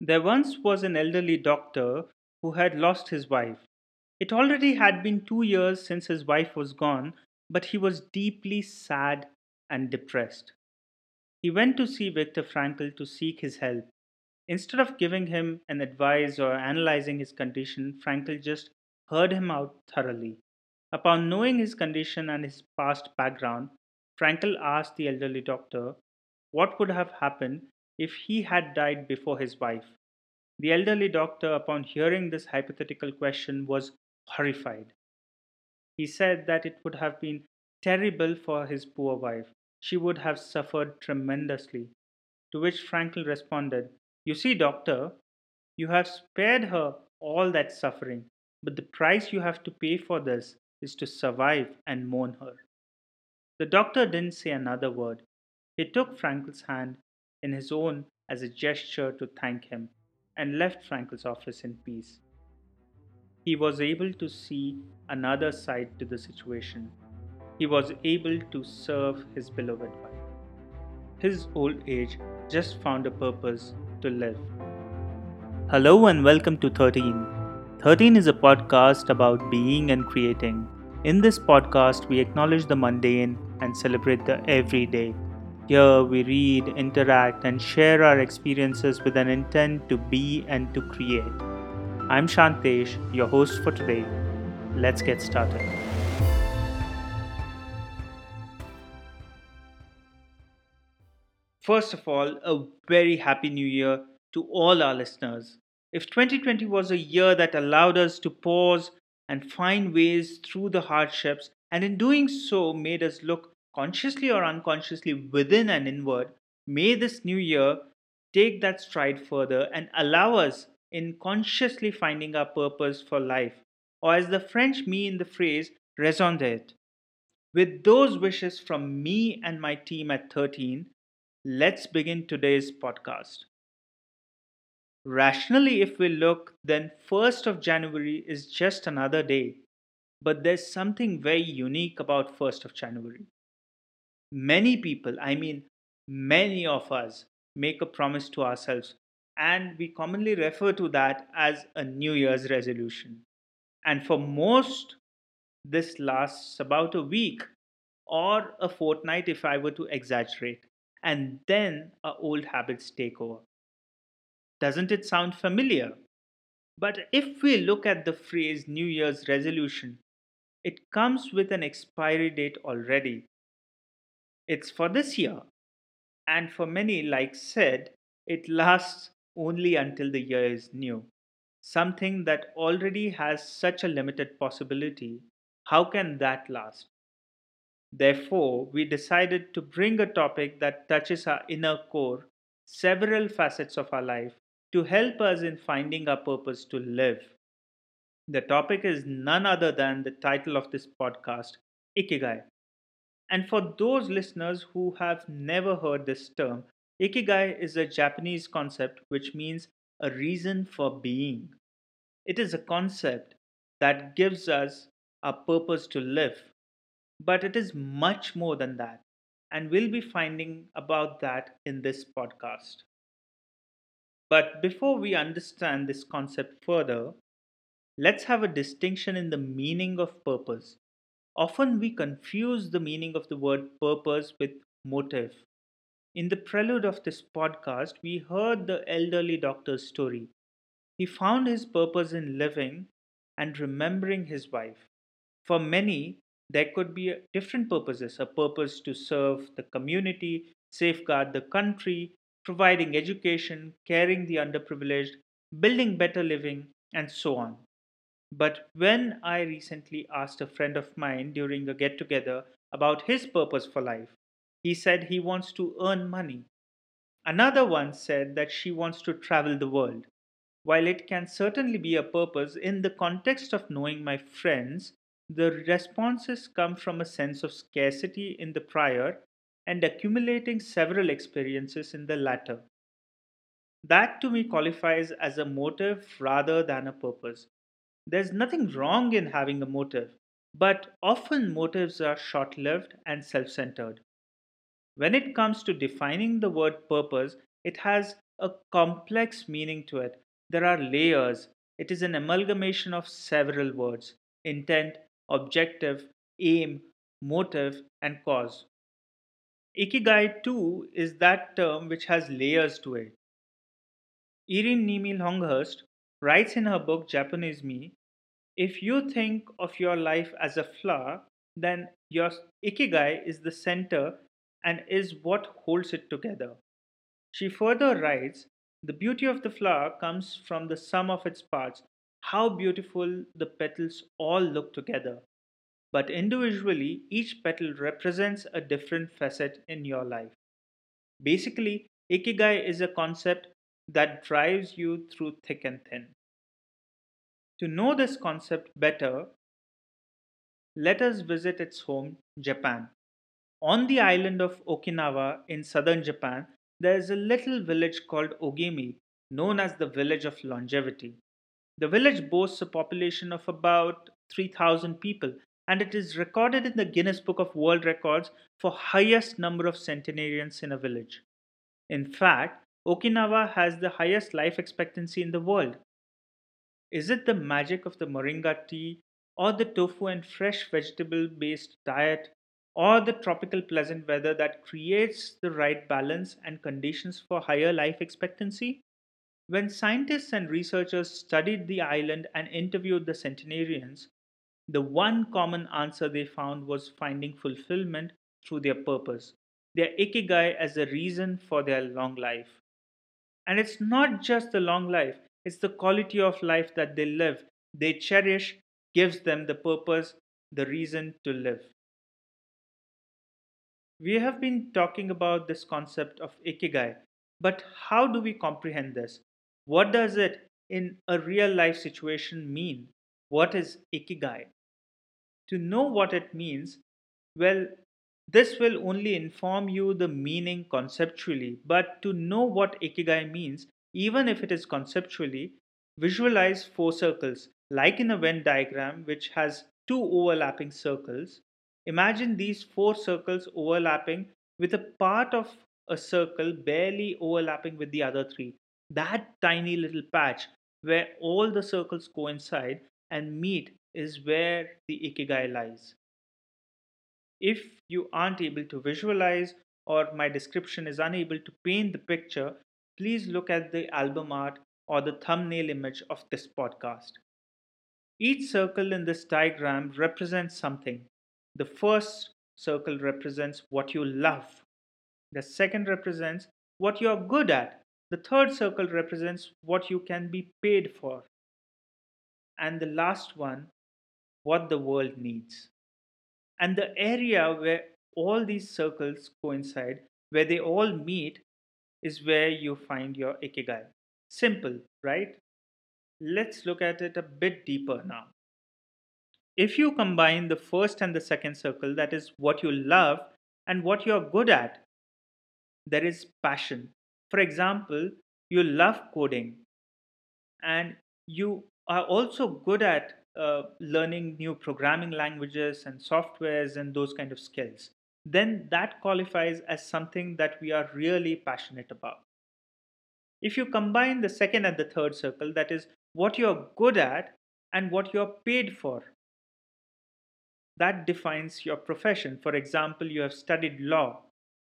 There once was an elderly doctor who had lost his wife. It already had been two years since his wife was gone, but he was deeply sad and depressed. He went to see Viktor Frankl to seek his help. Instead of giving him an advice or analyzing his condition, Frankl just heard him out thoroughly. Upon knowing his condition and his past background, Frankl asked the elderly doctor what would have happened if he had died before his wife. The elderly doctor, upon hearing this hypothetical question, was horrified. He said that it would have been terrible for his poor wife. She would have suffered tremendously. To which Frankl responded, You see, doctor, you have spared her all that suffering, but the price you have to pay for this is to survive and mourn her. The doctor didn't say another word. He took Frankl's hand in his own as a gesture to thank him and left Frankl's office in peace. He was able to see another side to the situation. He was able to serve his beloved wife. His old age just found a purpose to live. Hello and welcome to 13. 13 is a podcast about being and creating. In this podcast, we acknowledge the mundane and celebrate the everyday. Here, we read, interact, and share our experiences with an intent to be and to create. I'm Shantesh, your host for today. Let's get started. First of all, a very happy new year to all our listeners. If 2020 was a year that allowed us to pause and find ways through the hardships, and in doing so made us look consciously or unconsciously within and inward, may this new year take that stride further and allow us in consciously finding our purpose for life, or as the French mean the phrase, raison d'etre. With those wishes from me and my team at 13, let's begin today's podcast. Rationally, if we look, then 1st of January is just another day. But there's something very unique about 1st of January. Many people, I mean, many of us, make a promise to ourselves, and we commonly refer to that as a New Year's resolution. And for most, this lasts about a week or a fortnight if I were to exaggerate, and then our old habits take over. Doesn't it sound familiar? But if we look at the phrase New Year's resolution, it comes with an expiry date already. It's for this year. And for many, like said, it lasts only until the year is new. Something that already has such a limited possibility, how can that last? Therefore, we decided to bring a topic that touches our inner core, several facets of our life, to help us in finding our purpose to live. The topic is none other than the title of this podcast, Ikigai. And for those listeners who have never heard this term, Ikigai is a Japanese concept which means a reason for being. It is a concept that gives us a purpose to live, but it is much more than that, and we'll be finding about that in this podcast. But before we understand this concept further, let's have a distinction in the meaning of purpose Often we confuse the meaning of the word purpose with motive. In the prelude of this podcast, we heard the elderly doctor's story. He found his purpose in living and remembering his wife. For many, there could be different purposes a purpose to serve the community, safeguard the country, providing education, caring the underprivileged, building better living, and so on. But when I recently asked a friend of mine during a get together about his purpose for life, he said he wants to earn money. Another one said that she wants to travel the world. While it can certainly be a purpose, in the context of knowing my friends, the responses come from a sense of scarcity in the prior and accumulating several experiences in the latter. That to me qualifies as a motive rather than a purpose. There's nothing wrong in having a motive, but often motives are short lived and self centered. When it comes to defining the word purpose, it has a complex meaning to it. There are layers. It is an amalgamation of several words intent, objective, aim, motive, and cause. Ikigai, too, is that term which has layers to it. Irene Nemil Longhurst writes in her book Japanese Me if you think of your life as a flower, then your ikigai is the center and is what holds it together. She further writes The beauty of the flower comes from the sum of its parts, how beautiful the petals all look together. But individually, each petal represents a different facet in your life. Basically, ikigai is a concept that drives you through thick and thin. To know this concept better, let us visit its home, Japan. On the island of Okinawa in southern Japan, there is a little village called Ogimi, known as the Village of Longevity. The village boasts a population of about 3,000 people and it is recorded in the Guinness Book of World Records for highest number of centenarians in a village. In fact, Okinawa has the highest life expectancy in the world. Is it the magic of the moringa tea, or the tofu and fresh vegetable based diet, or the tropical pleasant weather that creates the right balance and conditions for higher life expectancy? When scientists and researchers studied the island and interviewed the centenarians, the one common answer they found was finding fulfillment through their purpose, their ikigai as a reason for their long life. And it's not just the long life, it's the quality of life that they live, they cherish, gives them the purpose, the reason to live. We have been talking about this concept of ikigai, but how do we comprehend this? What does it in a real life situation mean? What is ikigai? To know what it means, well, this will only inform you the meaning conceptually, but to know what ikigai means, even if it is conceptually, visualize four circles, like in a Venn diagram which has two overlapping circles. Imagine these four circles overlapping with a part of a circle barely overlapping with the other three. That tiny little patch where all the circles coincide and meet is where the ikigai lies. If you aren't able to visualize or my description is unable to paint the picture, please look at the album art or the thumbnail image of this podcast. Each circle in this diagram represents something. The first circle represents what you love. The second represents what you are good at. The third circle represents what you can be paid for. And the last one, what the world needs. And the area where all these circles coincide, where they all meet, is where you find your ikigai. Simple, right? Let's look at it a bit deeper now. If you combine the first and the second circle, that is what you love and what you're good at, there is passion. For example, you love coding and you are also good at uh, learning new programming languages and softwares and those kind of skills, then that qualifies as something that we are really passionate about. If you combine the second and the third circle, that is what you're good at and what you're paid for, that defines your profession. For example, you have studied law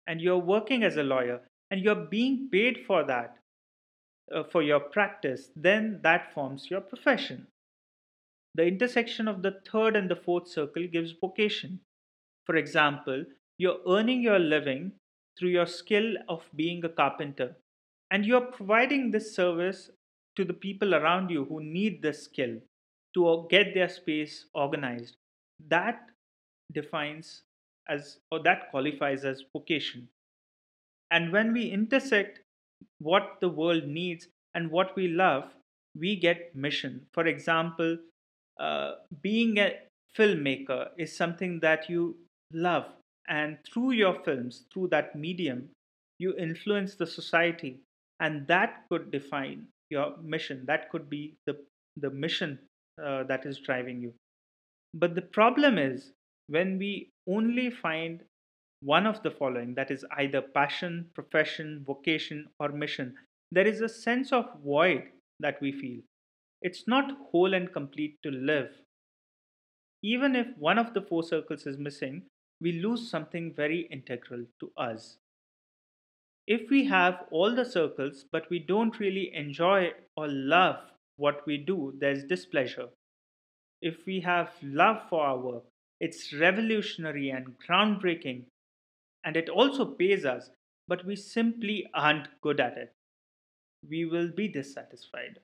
and you're working as a lawyer and you're being paid for that, uh, for your practice, then that forms your profession. The intersection of the third and the fourth circle gives vocation. For example, you're earning your living through your skill of being a carpenter, and you're providing this service to the people around you who need this skill to get their space organized. That defines as or that qualifies as vocation. And when we intersect what the world needs and what we love, we get mission. For example, uh, being a filmmaker is something that you love, and through your films, through that medium, you influence the society, and that could define your mission. That could be the the mission uh, that is driving you. But the problem is when we only find one of the following that is either passion, profession, vocation, or mission there is a sense of void that we feel. It's not whole and complete to live. Even if one of the four circles is missing, we lose something very integral to us. If we have all the circles but we don't really enjoy or love what we do, there's displeasure. If we have love for our work, it's revolutionary and groundbreaking, and it also pays us, but we simply aren't good at it. We will be dissatisfied.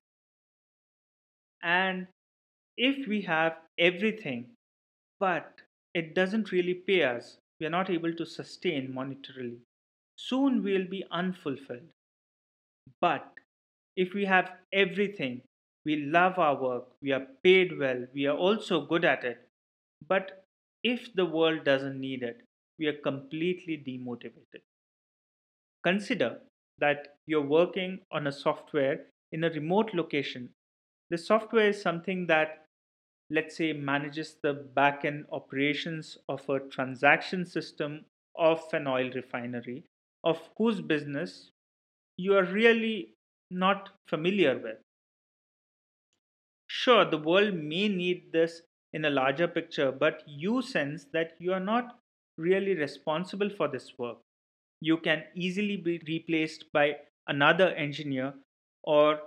And if we have everything, but it doesn't really pay us, we are not able to sustain monetarily, soon we'll be unfulfilled. But if we have everything, we love our work, we are paid well, we are also good at it, but if the world doesn't need it, we are completely demotivated. Consider that you're working on a software in a remote location. The software is something that, let's say, manages the back-end operations of a transaction system of an oil refinery, of whose business you are really not familiar with. Sure, the world may need this in a larger picture, but you sense that you are not really responsible for this work. You can easily be replaced by another engineer, or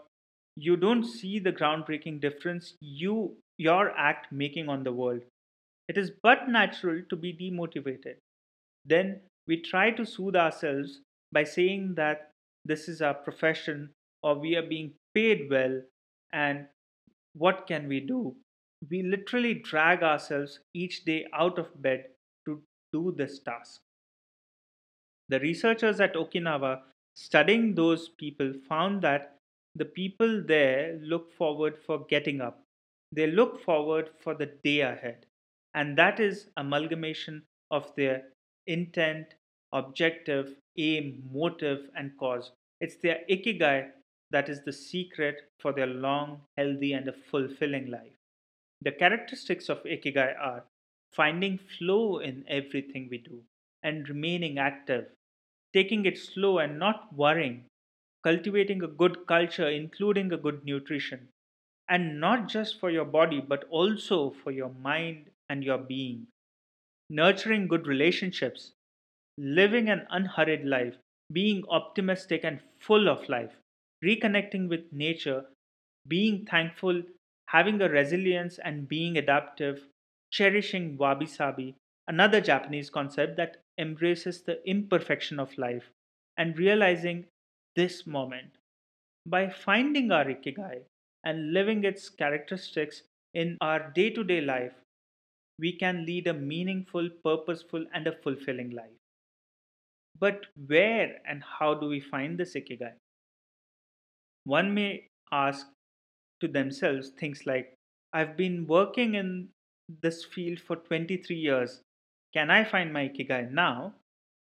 you don't see the groundbreaking difference you your act making on the world. It is but natural to be demotivated. Then we try to soothe ourselves by saying that this is our profession or we are being paid well and what can we do? We literally drag ourselves each day out of bed to do this task. The researchers at Okinawa studying those people found that the people there look forward for getting up. They look forward for the day ahead. And that is amalgamation of their intent, objective, aim, motive, and cause. It's their ikigai that is the secret for their long, healthy, and a fulfilling life. The characteristics of Ikigai are finding flow in everything we do and remaining active, taking it slow and not worrying, cultivating a good culture, including a good nutrition, and not just for your body but also for your mind and your being, nurturing good relationships, living an unhurried life, being optimistic and full of life reconnecting with nature, being thankful, having a resilience, and being adaptive, cherishing wabi sabi, another Japanese concept that embraces the imperfection of life, and realizing this moment. By finding our ikigai and living its characteristics in our day to day life, we can lead a meaningful, purposeful, and a fulfilling life. But where and how do we find this ikigai? One may ask to themselves things like, I've been working in this field for 23 years. Can I find my Ikigai now?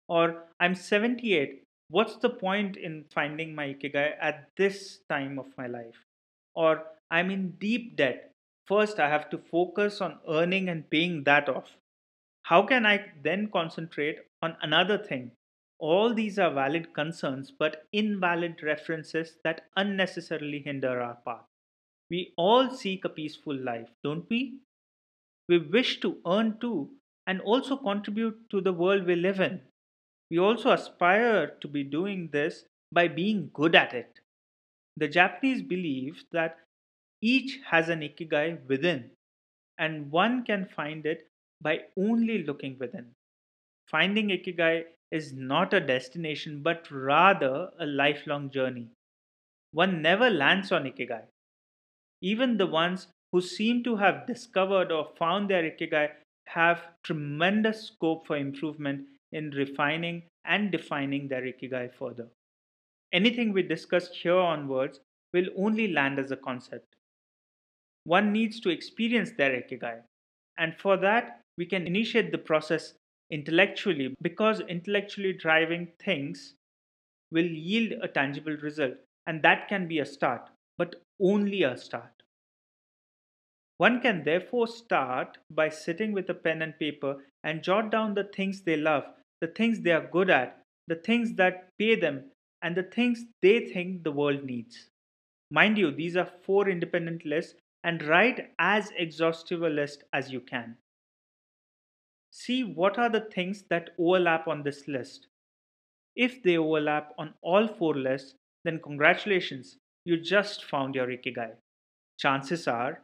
Or I'm 78. What's the point in finding my Ikigai at this time of my life? Or I'm in deep debt. First, I have to focus on earning and paying that off. How can I then concentrate on another thing all these are valid concerns but invalid references that unnecessarily hinder our path. We all seek a peaceful life, don't we? We wish to earn too and also contribute to the world we live in. We also aspire to be doing this by being good at it. The Japanese believe that each has an ikigai within, and one can find it by only looking within. Finding ikigai is not a destination but rather a lifelong journey. One never lands on Ikigai. Even the ones who seem to have discovered or found their Ikigai have tremendous scope for improvement in refining and defining their Ikigai further. Anything we discuss here onwards will only land as a concept. One needs to experience their Ikigai, and for that, we can initiate the process intellectually because intellectually driving things will yield a tangible result and that can be a start but only a start one can therefore start by sitting with a pen and paper and jot down the things they love the things they are good at the things that pay them and the things they think the world needs. Mind you, these are four independent lists and write as exhaustive a list as you can. See what are the things that overlap on this list. If they overlap on all four lists, then congratulations, you just found your Ikigai. Chances are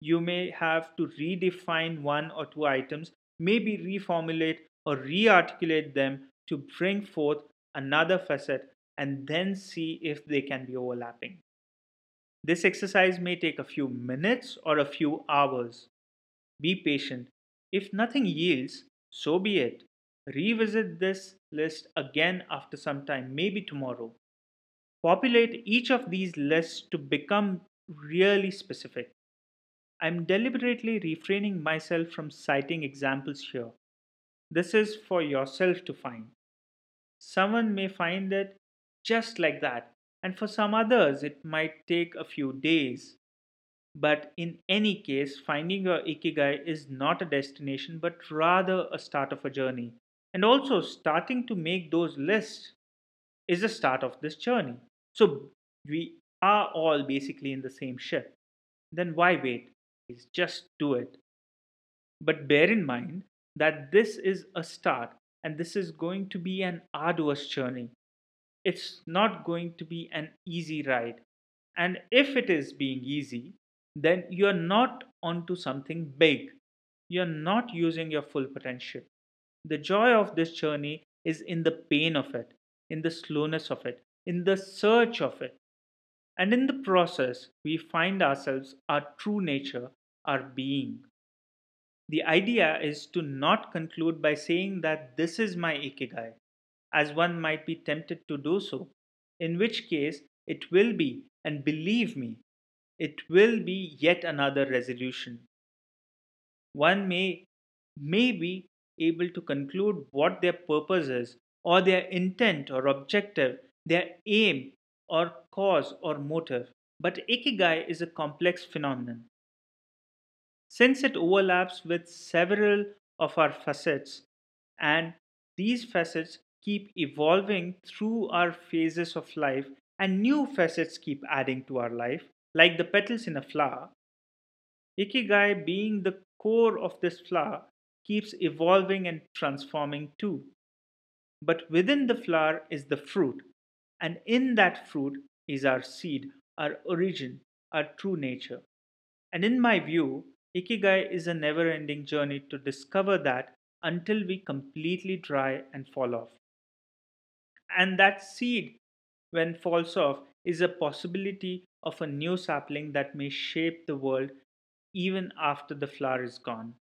you may have to redefine one or two items, maybe reformulate or re articulate them to bring forth another facet and then see if they can be overlapping. This exercise may take a few minutes or a few hours. Be patient. If nothing yields, so be it. Revisit this list again after some time, maybe tomorrow. Populate each of these lists to become really specific. I'm deliberately refraining myself from citing examples here. This is for yourself to find. Someone may find it just like that, and for some others, it might take a few days. But in any case, finding your Ikigai is not a destination but rather a start of a journey. And also, starting to make those lists is a start of this journey. So, we are all basically in the same ship. Then why wait? Just do it. But bear in mind that this is a start and this is going to be an arduous journey it's not going to be an easy ride. And if it is being easy, then you're not onto something big. You're not using your full potential. The joy of this journey is in the pain of it, in the slowness of it, in the search of it. And in the process, we find ourselves, our true nature, our being. The idea is to not conclude by saying that this is my ikigai as one might be tempted to do so, in which case it will be, and believe me, it will be yet another resolution. One may, may be able to conclude what their purpose is, or their intent or objective, their aim or cause or motive, but Ikigai is a complex phenomenon. Since it overlaps with several of our facets, and these facets keep evolving through our phases of life and new facets keep adding to our life, like the petals in a flower. Ikigai, being the core of this flower, keeps evolving and transforming too. But within the flower is the fruit, and in that fruit is our seed, our origin, our true nature. And in my view, Ikigai is a never ending journey to discover that until we completely dry and fall off. And that seed, when falls off, is a possibility of a new sapling that may shape the world even after the flower is gone.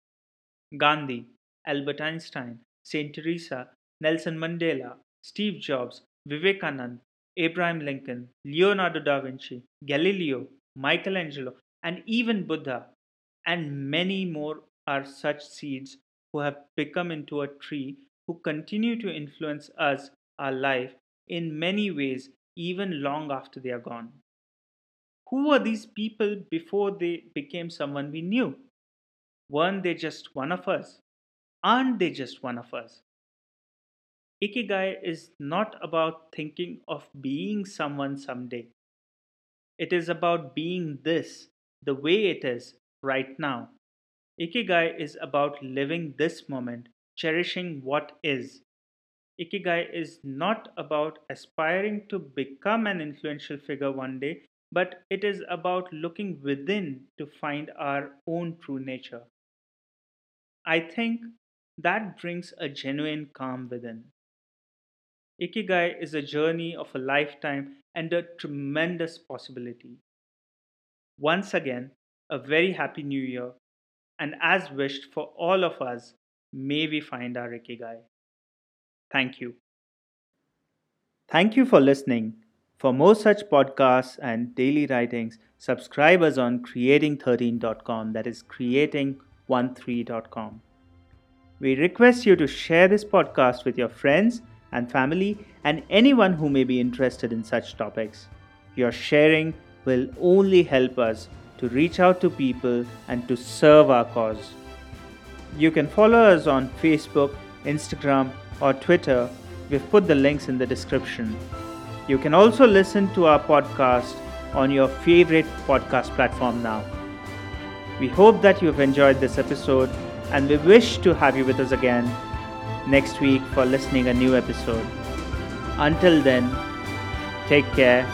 Gandhi, Albert Einstein, Saint Teresa, Nelson Mandela, Steve Jobs, Vivekanand, Abraham Lincoln, Leonardo da Vinci, Galileo, Michelangelo, and even Buddha, and many more are such seeds who have become into a tree who continue to influence us our life in many ways, even long after they are gone. Who were these people before they became someone we knew? Weren't they just one of us? Aren't they just one of us? Ikigai is not about thinking of being someone someday. It is about being this, the way it is, right now. Ikigai is about living this moment, cherishing what is, Ikigai is not about aspiring to become an influential figure one day, but it is about looking within to find our own true nature. I think that brings a genuine calm within. Ikigai is a journey of a lifetime and a tremendous possibility. Once again, a very happy new year, and as wished for all of us, may we find our Ikigai. Thank you. Thank you for listening. For more such podcasts and daily writings, subscribe us on creating13.com, that is creating13.com. We request you to share this podcast with your friends and family and anyone who may be interested in such topics. Your sharing will only help us to reach out to people and to serve our cause. You can follow us on Facebook, Instagram, or Twitter, we've put the links in the description. You can also listen to our podcast on your favorite podcast platform now. We hope that you have enjoyed this episode and we wish to have you with us again next week for listening a new episode. Until then, take care